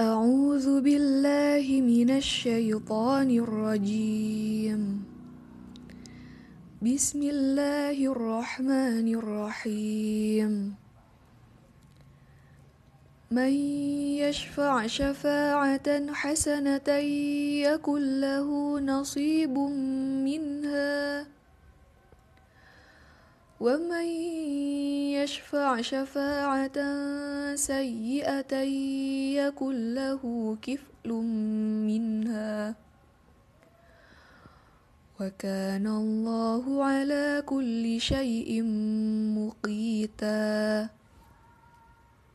أعوذ بالله من الشيطان الرجيم. بسم الله الرحمن الرحيم. من يشفع شفاعة حسنة يكن له نصيب منها. ومن يشفع شفاعة سيئة يكن له كفل منها. وكان الله على كل شيء مقيتاً.